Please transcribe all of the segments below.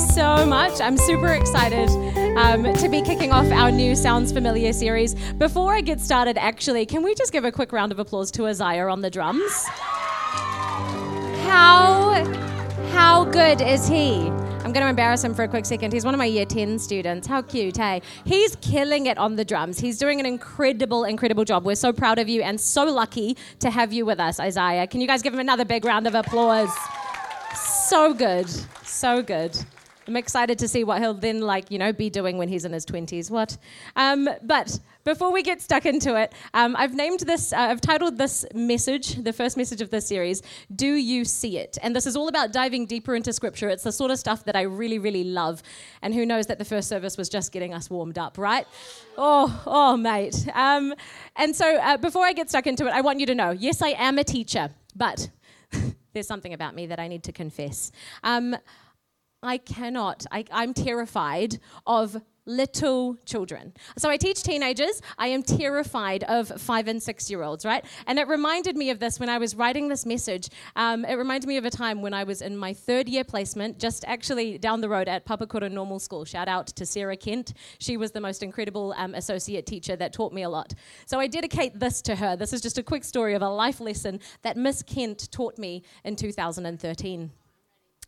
so much. I'm super excited um, to be kicking off our new Sounds Familiar series. Before I get started, actually, can we just give a quick round of applause to Isaiah on the drums? How, how good is he? I'm going to embarrass him for a quick second. He's one of my year 10 students. How cute, hey? He's killing it on the drums. He's doing an incredible, incredible job. We're so proud of you and so lucky to have you with us, Isaiah. Can you guys give him another big round of applause? So good. So good. I'm excited to see what he'll then like, you know, be doing when he's in his 20s. What? Um, but before we get stuck into it, um, I've named this, uh, I've titled this message, the first message of this series, Do You See It? And this is all about diving deeper into scripture. It's the sort of stuff that I really, really love. And who knows that the first service was just getting us warmed up, right? Oh, oh, mate. Um, and so uh, before I get stuck into it, I want you to know yes, I am a teacher, but there's something about me that I need to confess. Um, I cannot, I, I'm terrified of little children. So I teach teenagers. I am terrified of five and six year olds, right? And it reminded me of this when I was writing this message. Um, it reminded me of a time when I was in my third year placement, just actually down the road at Papakura Normal School. Shout out to Sarah Kent. She was the most incredible um, associate teacher that taught me a lot. So I dedicate this to her. This is just a quick story of a life lesson that Miss Kent taught me in 2013.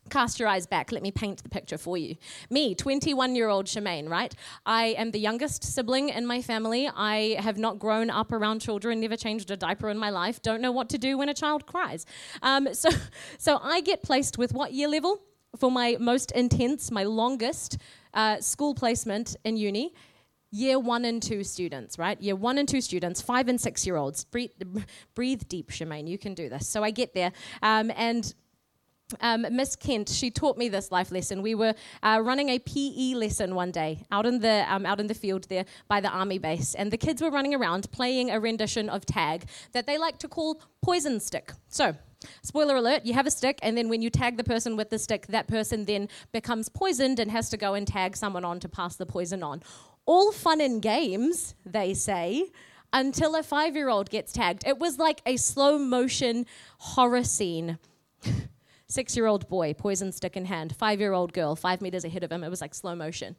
Cast your eyes back. Let me paint the picture for you. Me, 21 year old Shemaine, right? I am the youngest sibling in my family. I have not grown up around children, never changed a diaper in my life, don't know what to do when a child cries. Um, so, so I get placed with what year level? For my most intense, my longest uh, school placement in uni year one and two students, right? Year one and two students, five and six year olds. Breathe, breathe deep, Shemaine. You can do this. So I get there, um, and um, Miss Kent, she taught me this life lesson. We were uh, running a PE lesson one day out in the um, out in the field there by the army base, and the kids were running around playing a rendition of tag that they like to call poison stick. So. Spoiler alert, you have a stick, and then when you tag the person with the stick, that person then becomes poisoned and has to go and tag someone on to pass the poison on. All fun and games, they say, until a five year old gets tagged. It was like a slow motion horror scene. Six year old boy, poison stick in hand. Five year old girl, five meters ahead of him. It was like slow motion.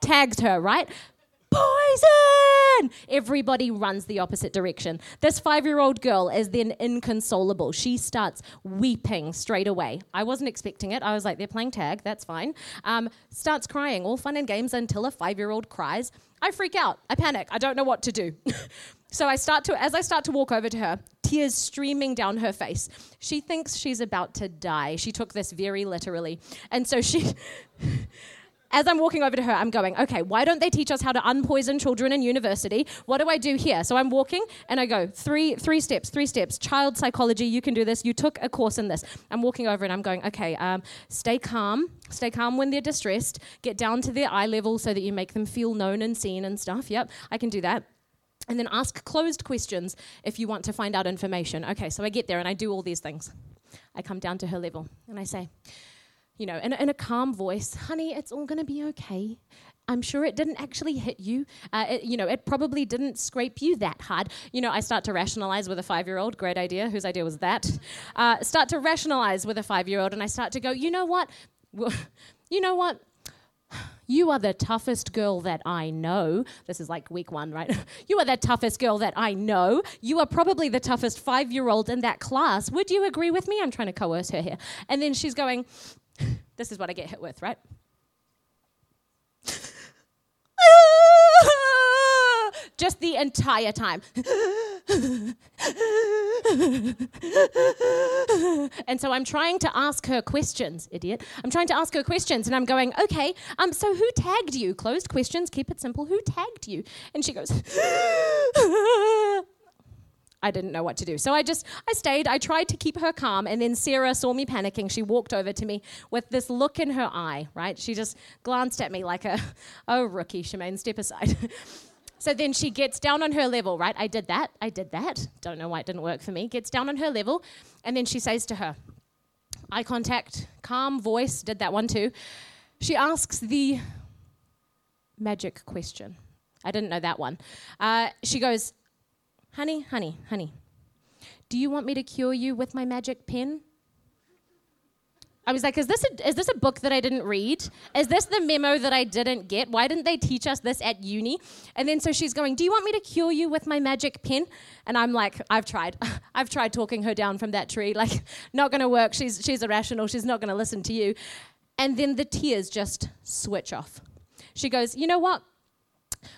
Tagged her, right? Poison! Everybody runs the opposite direction. This five year old girl is then inconsolable. She starts weeping straight away. I wasn't expecting it. I was like, they're playing tag, that's fine. Um, starts crying, all fun and games until a five year old cries. I freak out. I panic. I don't know what to do. So I start to, as I start to walk over to her, tears streaming down her face. She thinks she's about to die. She took this very literally. And so she, as I'm walking over to her, I'm going, okay, why don't they teach us how to unpoison children in university? What do I do here? So I'm walking and I go, three, three steps, three steps. Child psychology, you can do this. You took a course in this. I'm walking over and I'm going, okay, um, stay calm. Stay calm when they're distressed. Get down to their eye level so that you make them feel known and seen and stuff. Yep, I can do that. And then ask closed questions if you want to find out information. Okay, so I get there and I do all these things. I come down to her level and I say, you know, in a, in a calm voice, honey, it's all going to be okay. I'm sure it didn't actually hit you. Uh, it, you know, it probably didn't scrape you that hard. You know, I start to rationalize with a five year old. Great idea. Whose idea was that? Uh, start to rationalize with a five year old, and I start to go, you know what? you know what? You are the toughest girl that I know. This is like week one, right? you are the toughest girl that I know. You are probably the toughest five year old in that class. Would you agree with me? I'm trying to coerce her here. And then she's going, This is what I get hit with, right? Just the entire time. and so I'm trying to ask her questions, idiot. I'm trying to ask her questions, and I'm going, okay, um, so who tagged you? Closed questions, keep it simple. Who tagged you? And she goes, I didn't know what to do. So I just, I stayed. I tried to keep her calm. And then Sarah saw me panicking. She walked over to me with this look in her eye, right? She just glanced at me like a, oh, rookie, Shemaine, step aside. So then she gets down on her level, right? I did that. I did that. Don't know why it didn't work for me. Gets down on her level. And then she says to her, eye contact, calm voice, did that one too. She asks the magic question. I didn't know that one. Uh, she goes, Honey, honey, honey, Do you want me to cure you with my magic pen? I was like, is this, a, is this a book that I didn't read? Is this the memo that I didn't get? Why didn't they teach us this at uni? And then so she's going, Do you want me to cure you with my magic pen? And I'm like, I've tried. I've tried talking her down from that tree. Like, not to work. She's, she's irrational. She's not to listen to you. And then the tears just switch off. She goes, You know what?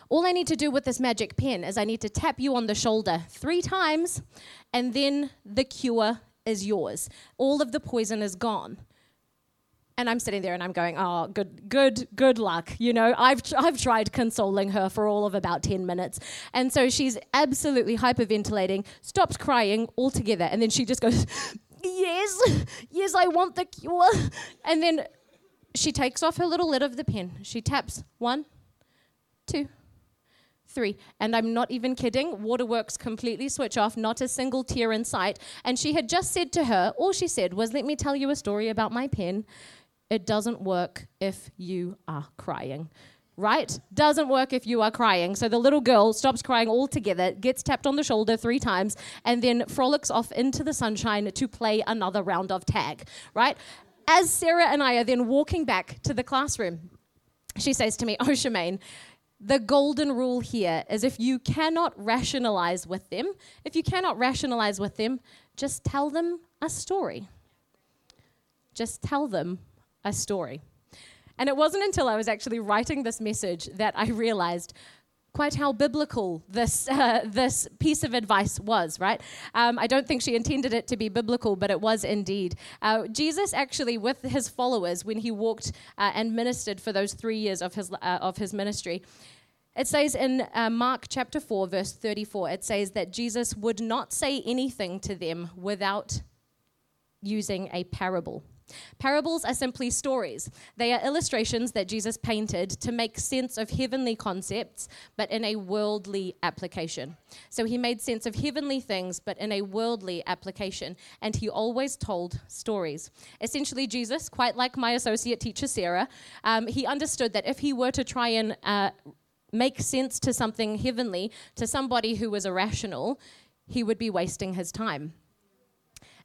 All I need to do with this magic pen is I need to tap you on the shoulder three times, and then the cure is yours. All of the poison is gone. And I'm sitting there and I'm going, oh, good, good, good luck. You know, I've, I've tried consoling her for all of about 10 minutes. And so she's absolutely hyperventilating, stops crying altogether. And then she just goes, yes, yes, I want the cure. And then she takes off her little lid of the pen. She taps one, two, three. And I'm not even kidding. Waterworks completely switch off, not a single tear in sight. And she had just said to her, all she said was, Let me tell you a story about my pen. It doesn't work if you are crying. Right? Doesn't work if you are crying. So the little girl stops crying altogether, gets tapped on the shoulder three times, and then frolics off into the sunshine to play another round of tag. Right? As Sarah and I are then walking back to the classroom, she says to me, Oh, Shemaine, the golden rule here is if you cannot rationalize with them, if you cannot rationalize with them, just tell them a story. Just tell them a story. And it wasn't until I was actually writing this message that I realized quite how biblical this, uh, this piece of advice was, right? Um, I don't think she intended it to be biblical, but it was indeed. Uh, Jesus actually, with his followers, when he walked uh, and ministered for those three years of his, uh, of his ministry, it says in uh, Mark chapter 4, verse 34, it says that Jesus would not say anything to them without using a parable. Parables are simply stories. They are illustrations that Jesus painted to make sense of heavenly concepts, but in a worldly application. So he made sense of heavenly things, but in a worldly application. And he always told stories. Essentially, Jesus, quite like my associate teacher Sarah, um, he understood that if he were to try and uh, make sense to something heavenly to somebody who was irrational, he would be wasting his time.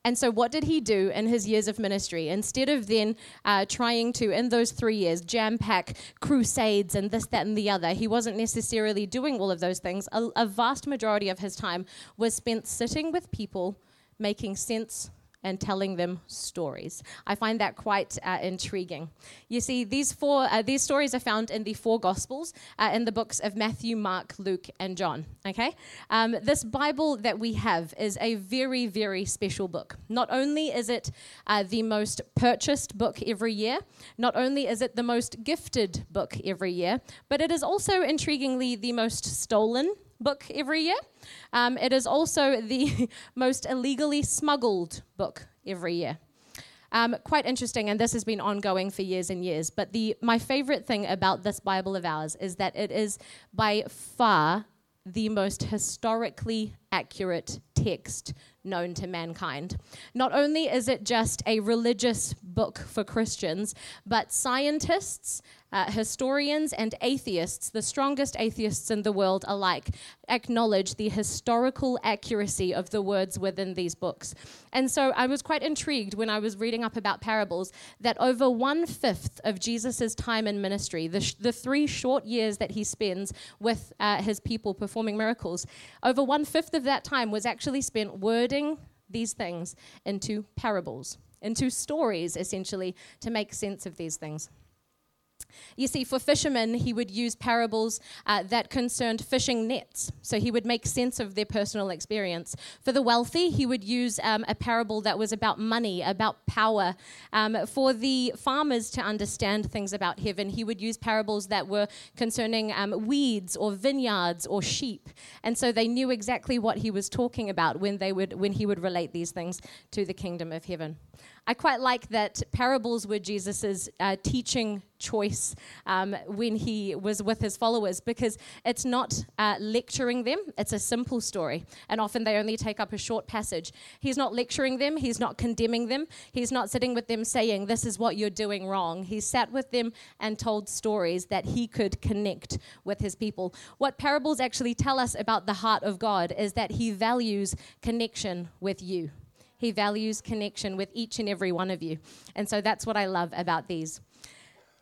And so, what did he do in his years of ministry? Instead of then uh, trying to, in those three years, jam pack crusades and this, that, and the other, he wasn't necessarily doing all of those things. A, a vast majority of his time was spent sitting with people, making sense and telling them stories. I find that quite uh, intriguing. You see, these four uh, these stories are found in the four Gospels, uh, in the books of Matthew, Mark, Luke, and John. Okay, um, this Bible that we have is a very, very special book. Not only is it uh, the most purchased book every year, not only is it the most gifted book every year, but it is also intriguingly the most stolen book every year. Um, it is also the most illegally smuggled book every year. Um, quite interesting, and this has been ongoing for years and years. But the my favorite thing about this Bible of ours is that it is by far the most historically accurate text known to mankind. Not only is it just a religious book for Christians, but scientists, uh, historians, and atheists, the strongest atheists in the world alike, acknowledge the historical accuracy of the words within these books. And so I was quite intrigued when I was reading up about parables that over one fifth of Jesus' time in ministry, the, sh- the three short years that he spends with uh, his people performing miracles, over one fifth of that time was actually spent wording these things into parables, into stories, essentially, to make sense of these things. You see, for fishermen, he would use parables uh, that concerned fishing nets. So he would make sense of their personal experience. For the wealthy, he would use um, a parable that was about money, about power. Um, for the farmers to understand things about heaven, he would use parables that were concerning um, weeds or vineyards or sheep. And so they knew exactly what he was talking about when, they would, when he would relate these things to the kingdom of heaven. I quite like that parables were Jesus' uh, teaching choice um, when he was with his followers because it's not uh, lecturing them, it's a simple story. And often they only take up a short passage. He's not lecturing them, he's not condemning them, he's not sitting with them saying, This is what you're doing wrong. He sat with them and told stories that he could connect with his people. What parables actually tell us about the heart of God is that he values connection with you. He values connection with each and every one of you. And so that's what I love about these.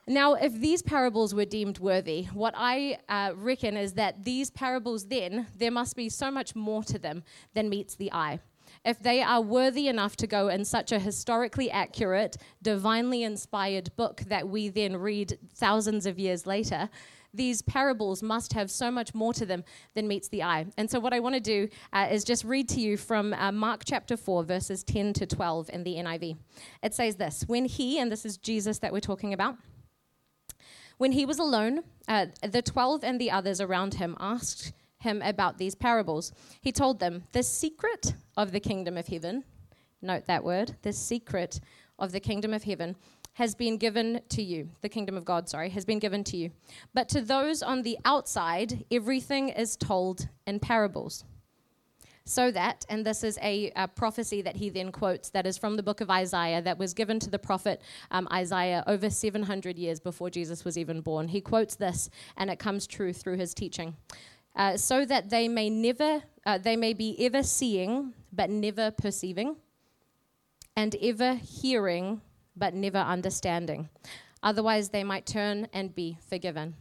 Now, if these parables were deemed worthy, what I uh, reckon is that these parables, then, there must be so much more to them than meets the eye. If they are worthy enough to go in such a historically accurate, divinely inspired book that we then read thousands of years later, these parables must have so much more to them than meets the eye. And so, what I want to do uh, is just read to you from uh, Mark chapter 4, verses 10 to 12 in the NIV. It says this When he, and this is Jesus that we're talking about, when he was alone, uh, the 12 and the others around him asked him about these parables. He told them, The secret of the kingdom of heaven, note that word, the secret of the kingdom of heaven has been given to you. The kingdom of God, sorry, has been given to you. But to those on the outside, everything is told in parables. So that, and this is a, a, prophecy that he then quotes that is from the book of Isaiah that was given to the prophet um, Isaiah over 700 years before Jesus was even born. He quotes this, and it comes true through his teaching. Uh, so that they may never, uh, they may be ever seeing, but never perceiving, and ever hearing, but never understanding. Otherwise, they might turn and be forgiven.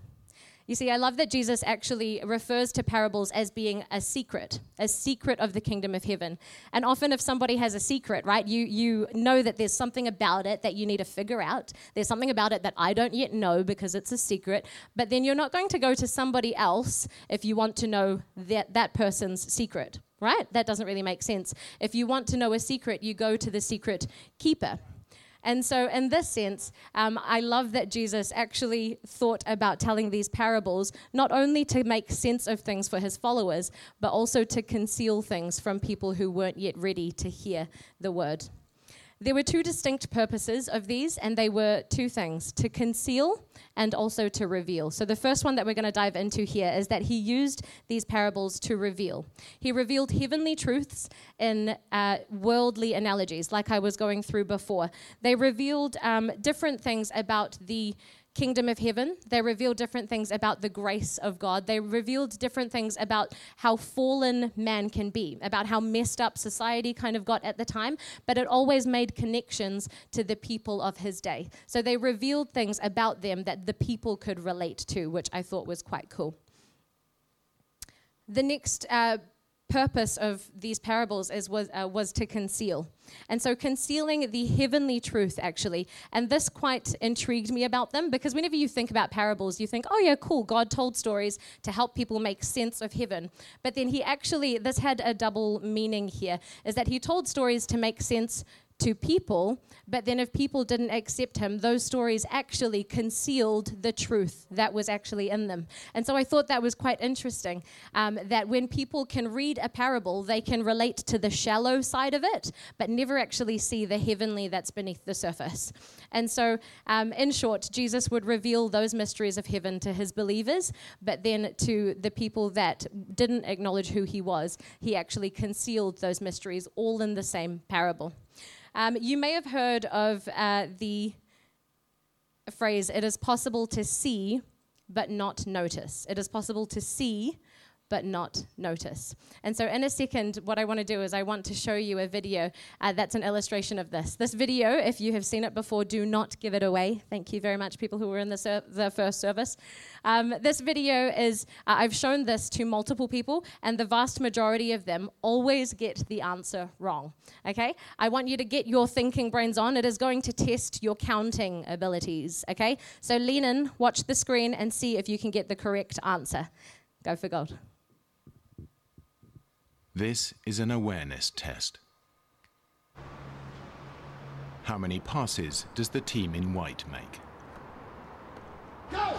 You see, I love that Jesus actually refers to parables as being a secret, a secret of the kingdom of heaven. And often, if somebody has a secret, right, you, you know that there's something about it that you need to figure out. There's something about it that I don't yet know because it's a secret. But then you're not going to go to somebody else if you want to know that, that person's secret, right? That doesn't really make sense. If you want to know a secret, you go to the secret keeper. And so, in this sense, um, I love that Jesus actually thought about telling these parables not only to make sense of things for his followers, but also to conceal things from people who weren't yet ready to hear the word. There were two distinct purposes of these, and they were two things to conceal and also to reveal. So, the first one that we're going to dive into here is that he used these parables to reveal. He revealed heavenly truths in uh, worldly analogies, like I was going through before. They revealed um, different things about the kingdom of heaven. They revealed different things about the grace of God. They revealed different things about how fallen man can be, about how messed up society kind of got at the time, but it always made connections to the people of his day. So they revealed things about them that the people could relate to, which I thought was quite cool. The next uh, purpose of these parables is was uh, was to conceal. And so concealing the heavenly truth actually. And this quite intrigued me about them because whenever you think about parables you think oh yeah cool god told stories to help people make sense of heaven. But then he actually this had a double meaning here is that he told stories to make sense to people, but then if people didn't accept him, those stories actually concealed the truth that was actually in them. And so I thought that was quite interesting um, that when people can read a parable, they can relate to the shallow side of it, but never actually see the heavenly that's beneath the surface. And so, um, in short, Jesus would reveal those mysteries of heaven to his believers, but then to the people that didn't acknowledge who he was, he actually concealed those mysteries all in the same parable. Um, you may have heard of uh, the phrase, it is possible to see but not notice. It is possible to see but not notice. And so, in a second, what I want to do is I want to show you a video uh, that's an illustration of this. This video, if you have seen it before, do not give it away. Thank you very much, people who were in the, ser- the first service. Um, this video is, uh, I've shown this to multiple people, and the vast majority of them always get the answer wrong. Okay? I want you to get your thinking brains on. It is going to test your counting abilities. Okay? So, lean in, watch the screen, and see if you can get the correct answer. Go for gold. This is an awareness test. How many passes does the team in white make? Go!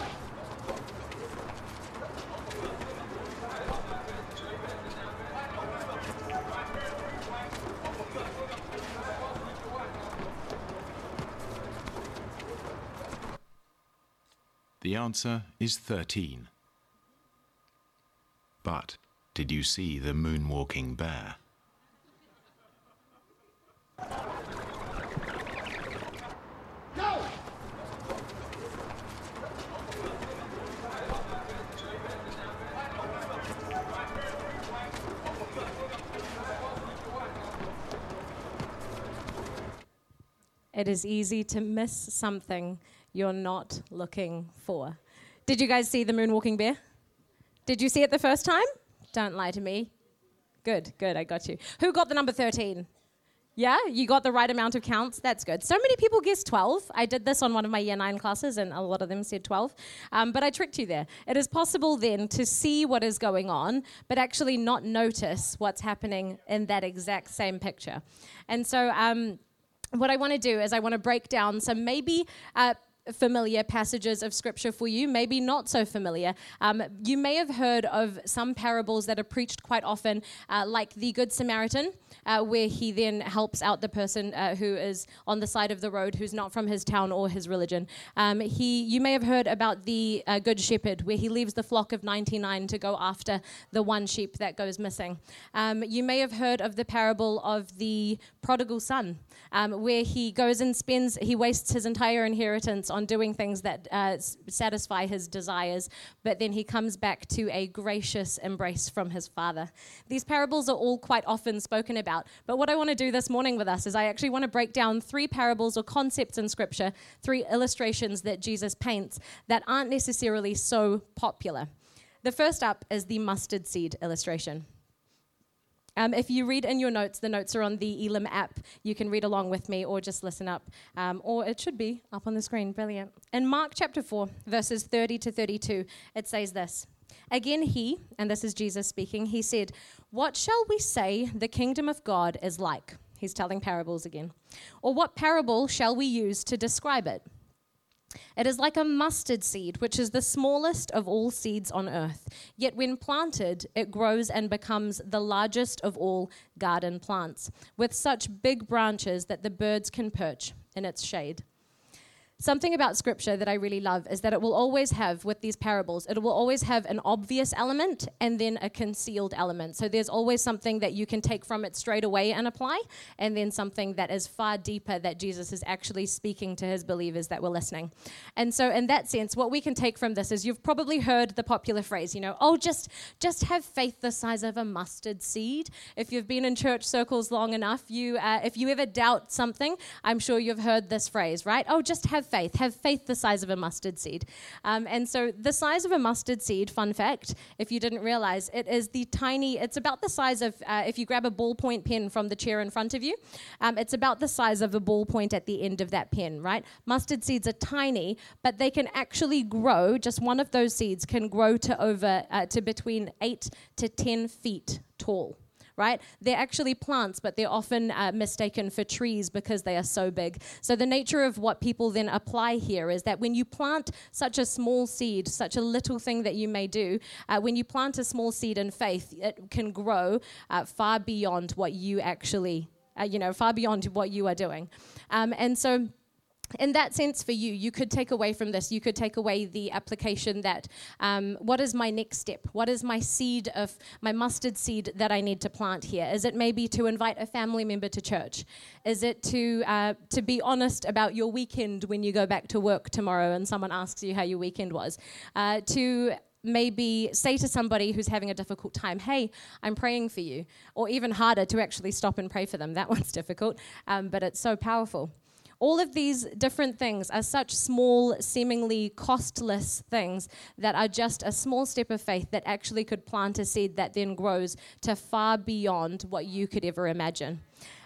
The answer is 13. But did you see the moonwalking bear? It is easy to miss something you're not looking for. Did you guys see the moonwalking bear? Did you see it the first time? Don't lie to me. Good, good, I got you. Who got the number 13? Yeah, you got the right amount of counts. That's good. So many people guessed 12. I did this on one of my year nine classes, and a lot of them said 12. Um, but I tricked you there. It is possible then to see what is going on, but actually not notice what's happening in that exact same picture. And so, um, what I want to do is I want to break down some maybe uh, familiar passages of scripture for you, maybe not so familiar. Um, you may have heard of some parables that are preached quite often, uh, like the Good Samaritan uh, where he then helps out the person uh, who is on the side of the road who's not from his town or his religion. Um, he, you may have heard about the uh, Good Shepherd, where he leaves the flock of 99 to go after the one sheep that goes missing. Um, you may have heard of the parable of the prodigal son, um, where he goes and spends, he wastes his entire inheritance on doing things that uh, satisfy his desires, but then he comes back to a gracious embrace from his father. These parables are all quite often spoken about. But what I want to do this morning with us is I actually want to break down three parables or concepts in Scripture, three illustrations that Jesus paints that aren't necessarily so popular. The first up is the mustard seed illustration. Um, if you read in your notes, the notes are on the Elim app. You can read along with me or just listen up, um, or it should be up on the screen. Brilliant. In Mark chapter 4, verses 30 to 32, it says this Again, he, and this is Jesus speaking, he said, What shall we say the kingdom of God is like? He's telling parables again. Or what parable shall we use to describe it? It is like a mustard seed, which is the smallest of all seeds on earth. Yet when planted, it grows and becomes the largest of all garden plants, with such big branches that the birds can perch in its shade. Something about scripture that I really love is that it will always have, with these parables, it will always have an obvious element and then a concealed element. So there's always something that you can take from it straight away and apply, and then something that is far deeper that Jesus is actually speaking to his believers that were listening. And so, in that sense, what we can take from this is you've probably heard the popular phrase, you know, oh, just, just have faith the size of a mustard seed. If you've been in church circles long enough, you, uh, if you ever doubt something, I'm sure you've heard this phrase, right? Oh, just have faith. Have faith the size of a mustard seed. Um, and so, the size of a mustard seed, fun fact, if you didn't realize, it is the tiny, it's about the size of, uh, if you grab a ballpoint pen from the chair in front of you, um, it's about the size of a ballpoint at the end of that pen, right? Mustard seeds are tiny, but they can actually grow, just one of those seeds can grow to over, uh, to between 8 to 10 feet tall right? They're actually plants, but they're often uh, mistaken for trees because they are so big. So, the nature of what people then apply here is that when you plant such a small seed, such a little thing that you may do, uh, when you plant a small seed in faith, it can grow uh, far beyond what you actually, uh, you know, far beyond what you are doing. Um, and so, in that sense, for you, you could take away from this, you could take away the application that um, what is my next step? What is my seed of my mustard seed that I need to plant here? Is it maybe to invite a family member to church? Is it to, uh, to be honest about your weekend when you go back to work tomorrow and someone asks you how your weekend was? Uh, to maybe say to somebody who's having a difficult time, hey, I'm praying for you. Or even harder, to actually stop and pray for them. That one's difficult, um, but it's so powerful. All of these different things are such small, seemingly costless things that are just a small step of faith that actually could plant a seed that then grows to far beyond what you could ever imagine.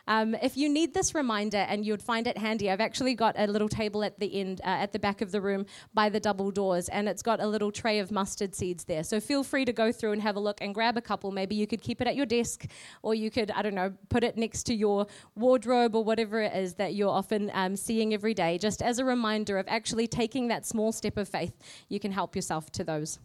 Um, if you need this reminder and you'd find it handy, I've actually got a little table at the end, uh, at the back of the room by the double doors, and it's got a little tray of mustard seeds there. So feel free to go through and have a look and grab a couple. Maybe you could keep it at your desk, or you could, I don't know, put it next to your wardrobe or whatever it is that you're often um, seeing every day, just as a reminder of actually taking that small step of faith. You can help yourself to those.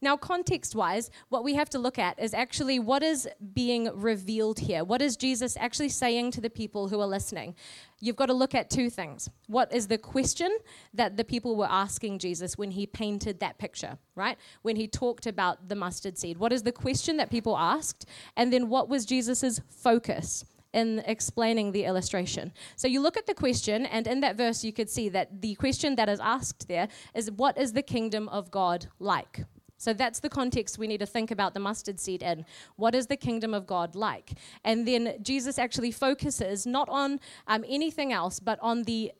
Now, context wise, what we have to look at is actually what is being revealed here. What is Jesus actually saying to the people who are listening? You've got to look at two things. What is the question that the people were asking Jesus when he painted that picture, right? When he talked about the mustard seed. What is the question that people asked? And then what was Jesus' focus? in explaining the illustration. So you look at the question, and in that verse, you could see that the question that is asked there is, What is the kingdom of God like? So that's the context we need to think about the mustard seed in. What is the kingdom of God like? And then Jesus actually focuses not on um, anything else, but on the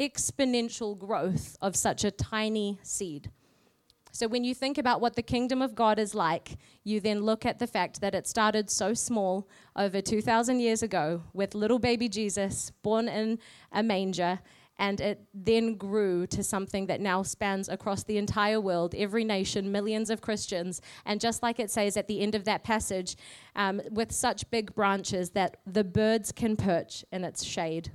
exponential growth of such a tiny seed. So when you think about what the kingdom of God is like, you then look at the fact that it started so small over 2,000 years ago with little baby Jesus born in a manger. And it then grew to something that now spans across the entire world, every nation, millions of Christians. And just like it says at the end of that passage, um, with such big branches that the birds can perch in its shade.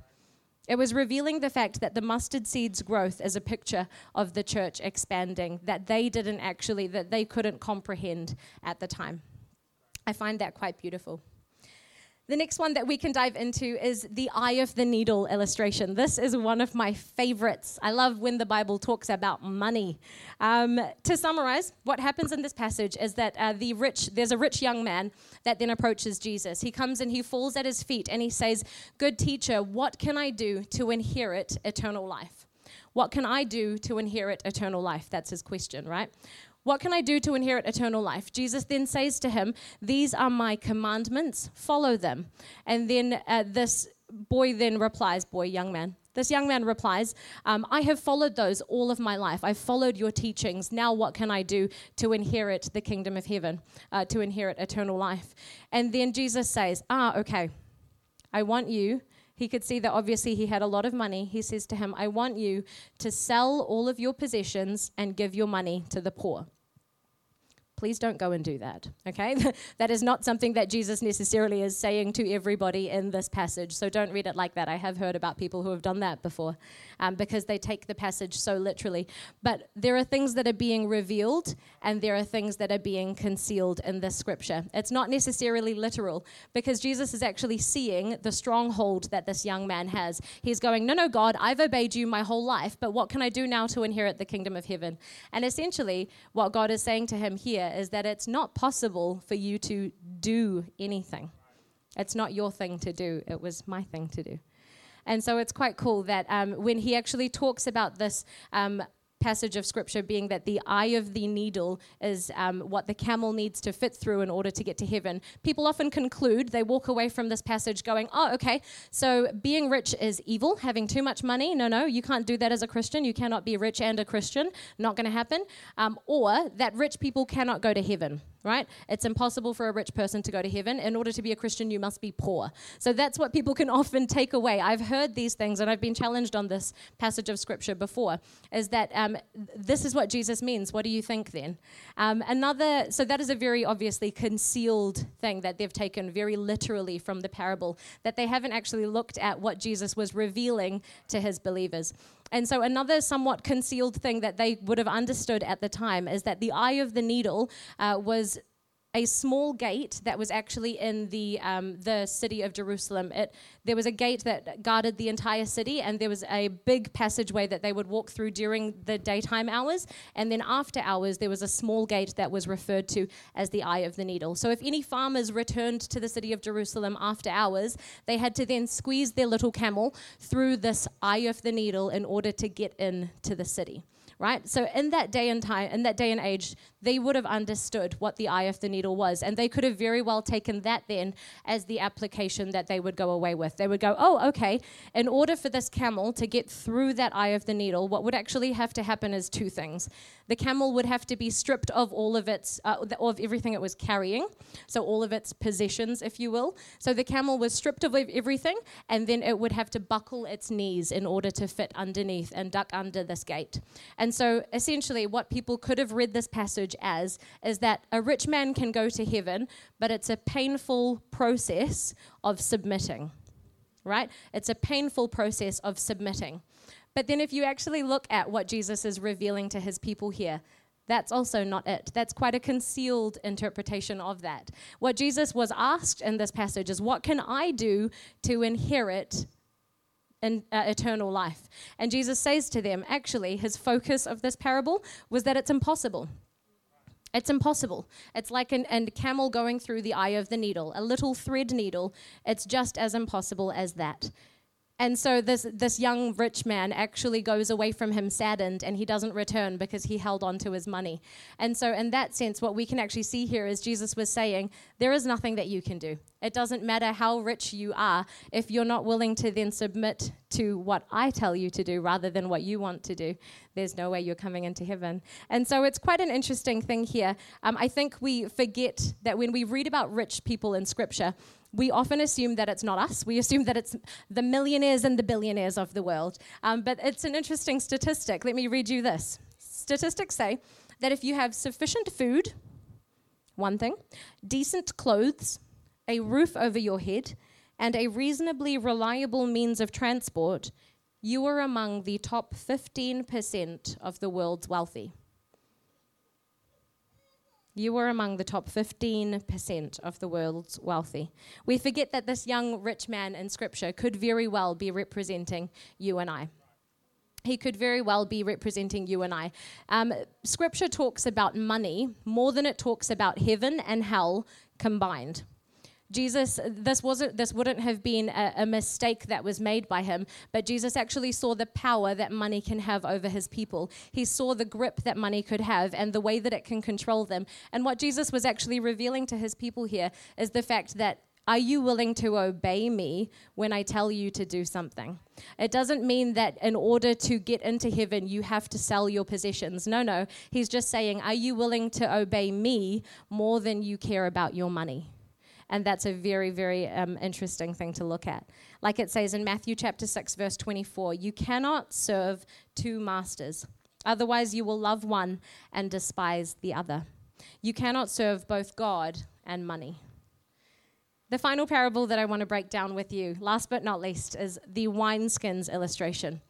It was revealing the fact that the mustard seed's growth is a picture of the church expanding that they didn't actually, that they couldn't comprehend at the time. I find that quite beautiful. The next one that we can dive into is the eye of the needle illustration. This is one of my favorites. I love when the Bible talks about money. Um, to summarize, what happens in this passage is that uh, the rich, there's a rich young man that then approaches Jesus. He comes and he falls at his feet and he says, Good teacher, what can I do to inherit eternal life? What can I do to inherit eternal life? That's his question, right? What can I do to inherit eternal life? Jesus then says to him, These are my commandments, follow them. And then uh, this boy then replies, Boy, young man. This young man replies, um, I have followed those all of my life. I've followed your teachings. Now, what can I do to inherit the kingdom of heaven, uh, to inherit eternal life? And then Jesus says, Ah, okay. I want you he could see that obviously he had a lot of money. He says to him, I want you to sell all of your possessions and give your money to the poor please don't go and do that. Okay? that is not something that Jesus necessarily is saying to everybody in this passage. So don't read it like that. I have heard about people who have done that before um, because they take the passage so literally. But there are things that are being revealed and there are things that are being concealed in this scripture. It's not necessarily literal because Jesus is actually seeing the stronghold that this young man has. He's going, No, no, God, I've obeyed you my whole life, but what can I do now to inherit the kingdom of heaven? And essentially, what God is saying to him here is that it's not possible for you to do anything. It's not your thing to do, it was my thing to do. And so it's quite cool that um, when he actually talks about this um, passage of scripture being that the eye of the needle is um, what the camel needs to fit through in order to get to heaven. People often conclude, they walk away from this passage going, oh, okay, so being rich is evil, having too much money. No, no, you can't do that as a Christian. You cannot be rich and a Christian. Not going to happen. Um, or that rich people cannot go to heaven right? It's impossible for a rich person to go to heaven. In order to be a Christian, you must be poor. So that's what people can often take away. I've heard these things, and I've been challenged on this passage of scripture before, is that um, this is what Jesus means. What do you think then? Um, another, so that is a very obviously concealed thing that they've taken very literally from the parable, that they haven't actually looked at what Jesus was revealing to his believers. And so, another somewhat concealed thing that they would have understood at the time is that the eye of the needle uh, was a small gate that was actually in the um, the city of Jerusalem. It there was a gate that guarded the entire city, and there was a big passageway that they would walk through during the daytime hours, and then after hours there was a small gate that was referred to as the Eye of the Needle. So if any farmers returned to the city of Jerusalem after hours, they had to then squeeze their little camel through this Eye of the Needle in order to get into the city right? So in that day and time, in that day and age, they would have understood what the eye of the needle was, and they could have very well taken that then as the application that they would go away with. They would go, "Oh, okay. In order for this camel to get through that eye of the needle, what would actually have to happen is two things. The camel would have to be stripped of all of its, uh, of everything it was carrying, so all of its possessions, if you will. So the camel was stripped of everything, and then it would have to buckle its knees in order to fit underneath and duck under this gate. And and so essentially, what people could have read this passage as is that a rich man can go to heaven, but it's a painful process of submitting, right? It's a painful process of submitting. But then, if you actually look at what Jesus is revealing to his people here, That's also not it. That's quite a concealed interpretation of that. What Jesus was asked in this passage is, What can I do to inherit in, uh, eternal life? And Jesus says to them, actually, his focus of this parable was that it's impossible. It's impossible. It's like an, a camel going through the eye of the needle, a little thread needle. It's just as impossible as that. And so this, this young rich man actually goes away from him saddened and he doesn't return because he held on to his money. And so, in that sense, what we can actually see here is Jesus was saying, There is nothing that you can do. It doesn't matter how rich you are if you're not willing to then submit to what I tell you to do rather than what you want to do. There's no way you're coming into heaven. And so it's quite an interesting thing here. Um, I think we forget that when we read about rich people in Scripture, we often assume that it's not us. We assume that it's the millionaires and the billionaires of the world. Um, but it's an interesting statistic. Let me read you this. Statistics say that if you have sufficient food, one thing, decent clothes, a roof over your head, and a reasonably reliable means of transport, you are among the top 15% of the world's wealthy. You were among the top 15% of the world's wealthy. We forget that this young rich man in Scripture could very well be representing you and I. He could very well be representing you and I. Um, scripture talks about money more than it talks about heaven and hell combined. Jesus, this wasn't, this wouldn't have been a, a, mistake that was made by him, but Jesus actually saw the power that money can have over his people. He saw the grip that money could have and the way that it can control them. And what Jesus was actually revealing to his people here is the fact that are you willing to obey me when I tell you to do something? It doesn't mean that in order to get into heaven, you have to sell your possessions. No, no. He's just saying, Are you willing to obey me more than you care about your money? And that's a very, very um, interesting thing to look at. Like it says in Matthew chapter 6, verse 24 you cannot serve two masters, otherwise, you will love one and despise the other. You cannot serve both God and money. The final parable that I want to break down with you, last but not least, is the wineskins illustration.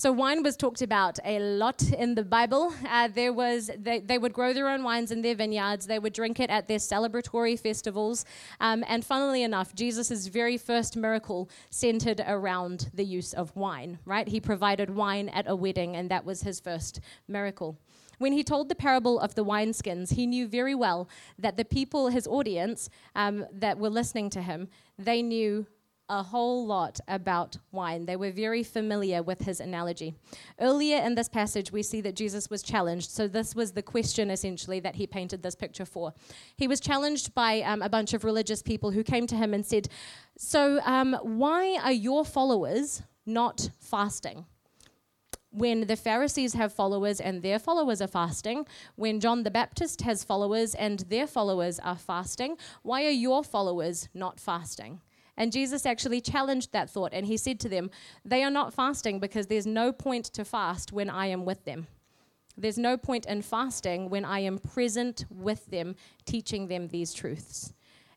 So wine was talked about a lot in the Bible. Uh, there was they, they would grow their own wines in their vineyards. They would drink it at their celebratory festivals. Um, and funnily enough, Jesus' very first miracle centered around the use of wine. Right? He provided wine at a wedding, and that was his first miracle. When he told the parable of the wineskins, he knew very well that the people, his audience, um, that were listening to him, they knew a whole lot about wine. They were very familiar with his analogy. Earlier in this passage, we see that Jesus was challenged. So, this was the question essentially that he painted this picture for. He was challenged by um, a bunch of religious people who came to him and said, So, um, why are your followers not fasting? when the Pharisees have followers and their followers are fasting, when John the Baptist has followers and their followers are fasting, why are your followers not fasting? And Jesus actually challenged that thought and he said to them, They are not fasting because there's no point to fast when I am with them. There's no point in fasting when I am present with them, teaching them these truths.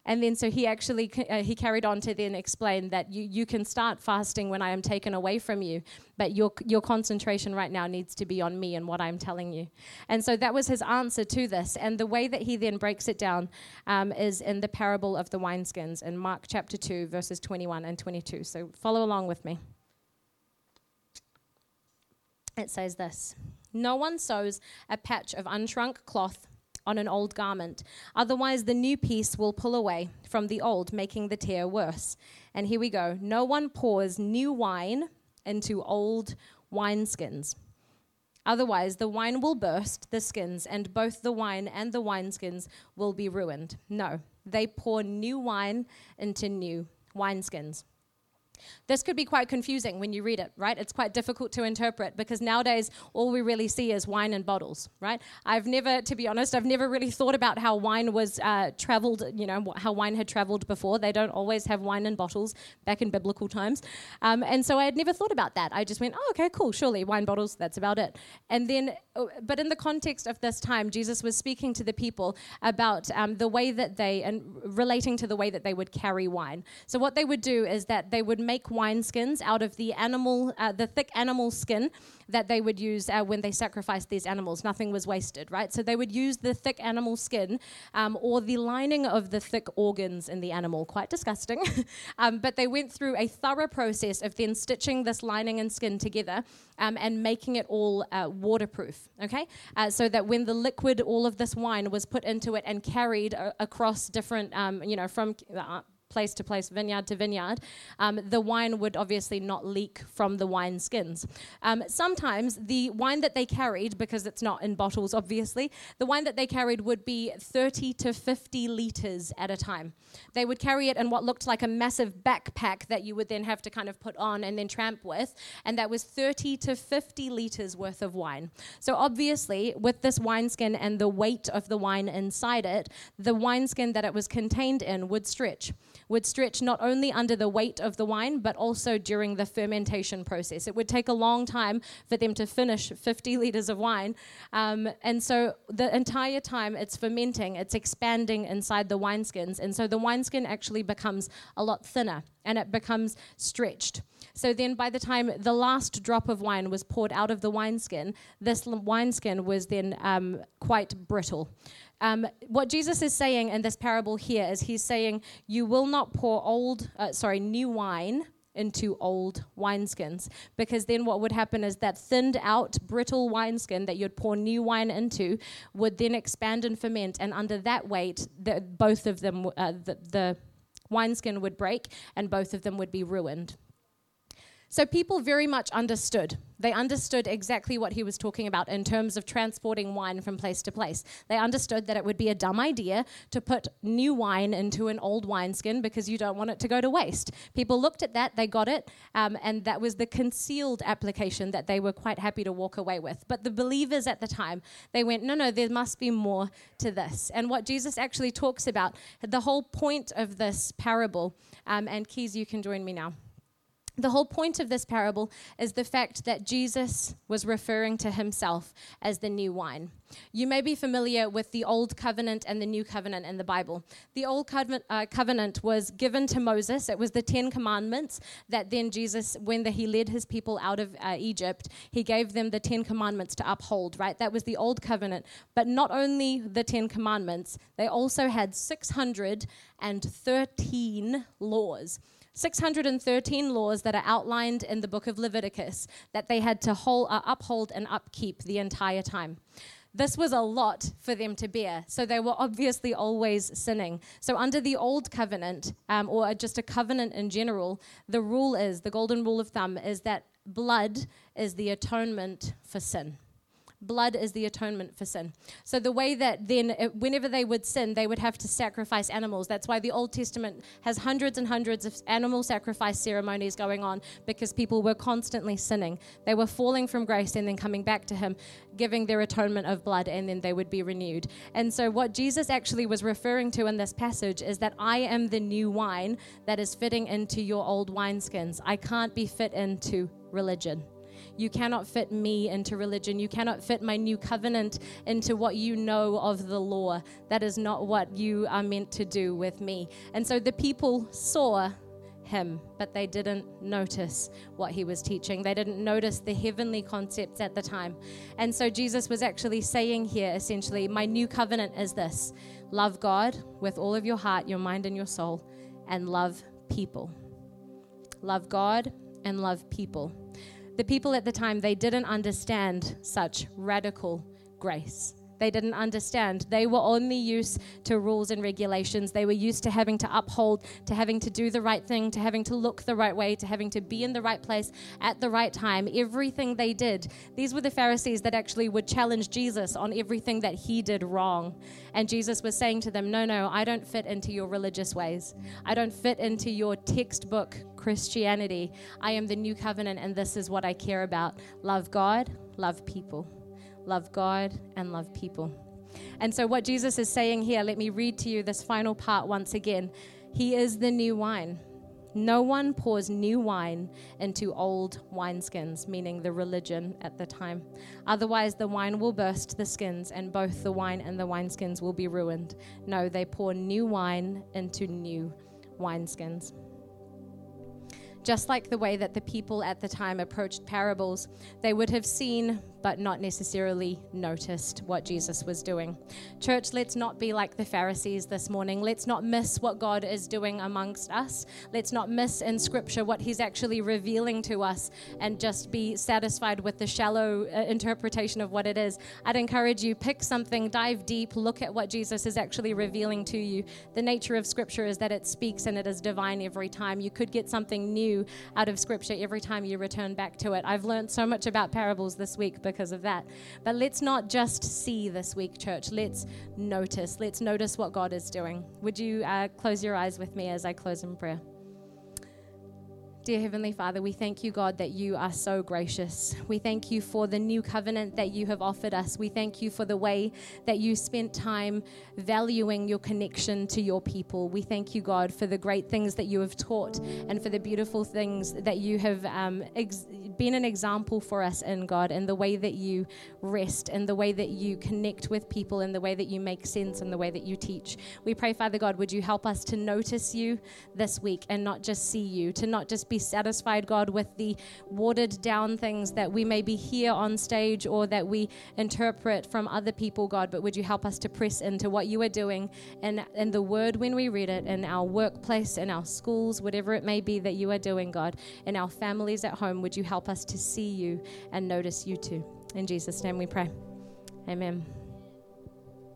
And then so he actually uh, he carried on to then explain that you, you can start fasting when I am taken away from you, but your your concentration right now needs to be on me and what I'm telling you. And so that was his answer to this. And the way that he then breaks it down um, is in the parable of the wineskins in Mark chapter two, verses 21 and 22. So follow along with me. It says this: No one sews a patch of unshrunk cloth on an old garment. Otherwise, the new piece will pull away from the old, making the tear worse. And here we go no one pours new wine into old wineskins. Otherwise, the wine will burst the skins, and both the wine and the wineskins will be ruined. No, they pour new wine into new wineskins. This could be quite confusing when you read it, right? It's quite difficult to interpret because nowadays all we really see is wine in bottles, right? I've never, to be honest, I've never really thought about how wine was uh, traveled, you know, how wine had traveled before. They don't always have wine in bottles back in biblical times. Um, and so I had never thought about that. I just went, oh, okay, cool, surely wine bottles, that's about it. And then, oh, but in the context of this time, Jesus was speaking to the people about um, the way that they, and relating to the way that they would carry wine. So what they would do is that they would make wineskins out of the animal, uh, the thick animal skin that they would use uh, when they sacrificed these animals. Nothing was wasted, right? So they would use the thick animal skin um, or the lining of the thick organs in the animal. Quite disgusting. um, but they went through a thorough process of then stitching this lining and skin together um, and making it all uh, waterproof, okay? Uh, so that when the liquid, all of this wine was put into it and carried uh, across different, um, you know, from uh, place to place, vineyard to vineyard, um, the wine would obviously not leak from the wine skins. Um, sometimes the wine that they carried, because it's not in bottles, obviously, the wine that they carried would be 30 to 50 liters at a time. They would carry it in what looked like a massive backpack that you would then have to kind of put on and then tramp with, and that was 30 to 50 liters worth of wine. So obviously, with this wineskin and the weight of the wine inside it, the wineskin that it was contained in would stretch would stretch not only under the weight of the wine, but also during the fermentation process. It would take a long time for them to finish 50 liters of wine. Um, and so the entire time it's fermenting, it's expanding inside the wineskins. And so the wineskin actually becomes a lot thinner and it becomes stretched. So then, by the time the last drop of wine was poured out of the wineskin, this wineskin was then um, quite brittle. Um, what Jesus is saying in this parable here is he's saying, You will not pour old, uh, sorry, new wine into old wineskins. Because then what would happen is that thinned out, brittle wineskin that you'd pour new wine into would then expand and ferment. And under that weight, the, both of them, uh, the, the wineskin would break and both of them would be ruined. So people very much understood. They understood exactly what he was talking about in terms of transporting wine from place to place. They understood that it would be a dumb idea to put new wine into an old wineskin because you don't want it to go to waste. People looked at that, they got it, um, and that was the concealed application that they were quite happy to walk away with. But the believers at the time, they went, no, no, there must be more to this. And what Jesus actually talks about, the whole point of this parable, um, and Keys, you can join me now the whole point of this parable is the fact that Jesus was referring to himself as the new wine. You may be familiar with the Old Covenant and the New Covenant in the Bible. The Old Covenant, uh, covenant was given to Moses, it was the Ten Commandments that then Jesus, when the, he led his people out of uh, Egypt, he gave them the Ten Commandments to uphold, right? That was the Old Covenant. But not only the Ten Commandments, they also had 613 laws. 613 laws that are outlined in the book of Leviticus that they had to hold, uh, uphold and upkeep the entire time. This was a lot for them to bear, so they were obviously always sinning. So, under the old covenant, um, or just a covenant in general, the rule is the golden rule of thumb is that blood is the atonement for sin blood is the atonement for sin. So the way that then, uh, whenever they would sin, they would have to sacrifice animals. That's why the Old Testament has hundreds and hundreds of animal sacrifice ceremonies going on because people were constantly sinning. They were falling from grace and then coming back to Him, giving their atonement of blood, and then they would be renewed. And so what Jesus actually was referring to in this passage is that I am the new wine that is fitting into your old wineskins. I can't be fit into religion. You cannot fit me into religion. You cannot fit my new covenant into what you know of the law. That is not what you are meant to do with me. And so the people saw him, but they didn't notice what he was teaching. They didn't notice the heavenly concepts at the time. And so Jesus was actually saying here essentially, My new covenant is this love God with all of your heart, your mind, and your soul, and love people. Love God and love people. The people at the time, they didn't understand such radical grace. They didn't understand. They were only used to rules and regulations. They were used to having to uphold, to having to do the right thing, to having to look the right way, to having to be in the right place at the right time. Everything they did. These were the Pharisees that actually would challenge Jesus on everything that he did wrong. And Jesus was saying to them, No, no, I don't fit into your religious ways. I don't fit into your textbook Christianity. I am the new covenant, and this is what I care about love God, love people love God, and love people. And so, what Jesus is saying here, let me read to you this final part once again. He is the new wine. No one pours new wine into old wineskins, meaning the religion at the time. Otherwise, the wine will burst the skins, and both the wine and the wineskins will be ruined. No, they pour new wine into new wineskins. Just like the way that the people at the time approached parables, they would have seen but not necessarily noticed what Jesus was doing. Church, let's not be like the Pharisees this morning. Let's not miss what God is doing amongst us. Let's not miss in Scripture what He's actually revealing to us and just be satisfied with the shallow uh, interpretation of what it is. I'd encourage you, pick something, dive deep, look at what Jesus is actually revealing to you. The nature of Scripture is that it speaks and it is divine every time. You could get something new out of Scripture every time you return back to it. I've learned so much about parables this week because of that. But let's not just see this week, church. Let's notice. Let's notice what God is doing. Would you uh, close your eyes with me as I close in prayer? Dear Heavenly Father, we thank you, God, that you are so gracious. We thank you for the new covenant that you have offered us. We thank you for the way that you spent time valuing your connection to your people. We thank you, God, for the great things that you have taught and for the beautiful things that you have um, ex- been an example for us in, God, and the way that you rest and the way that you connect with people and the way that you make sense and the way that you teach. We pray, Father God, would you help us to notice you this week and not just see you, to not just be satisfied, God, with the watered down things that we maybe hear on stage or that we interpret from other people, God, but would you help us to press into what you are doing and, and the word when we read it in our workplace, in our schools, whatever it may be that you are doing, God, in our families at home, would you help us to see you and notice you too? In Jesus' name we pray. Amen.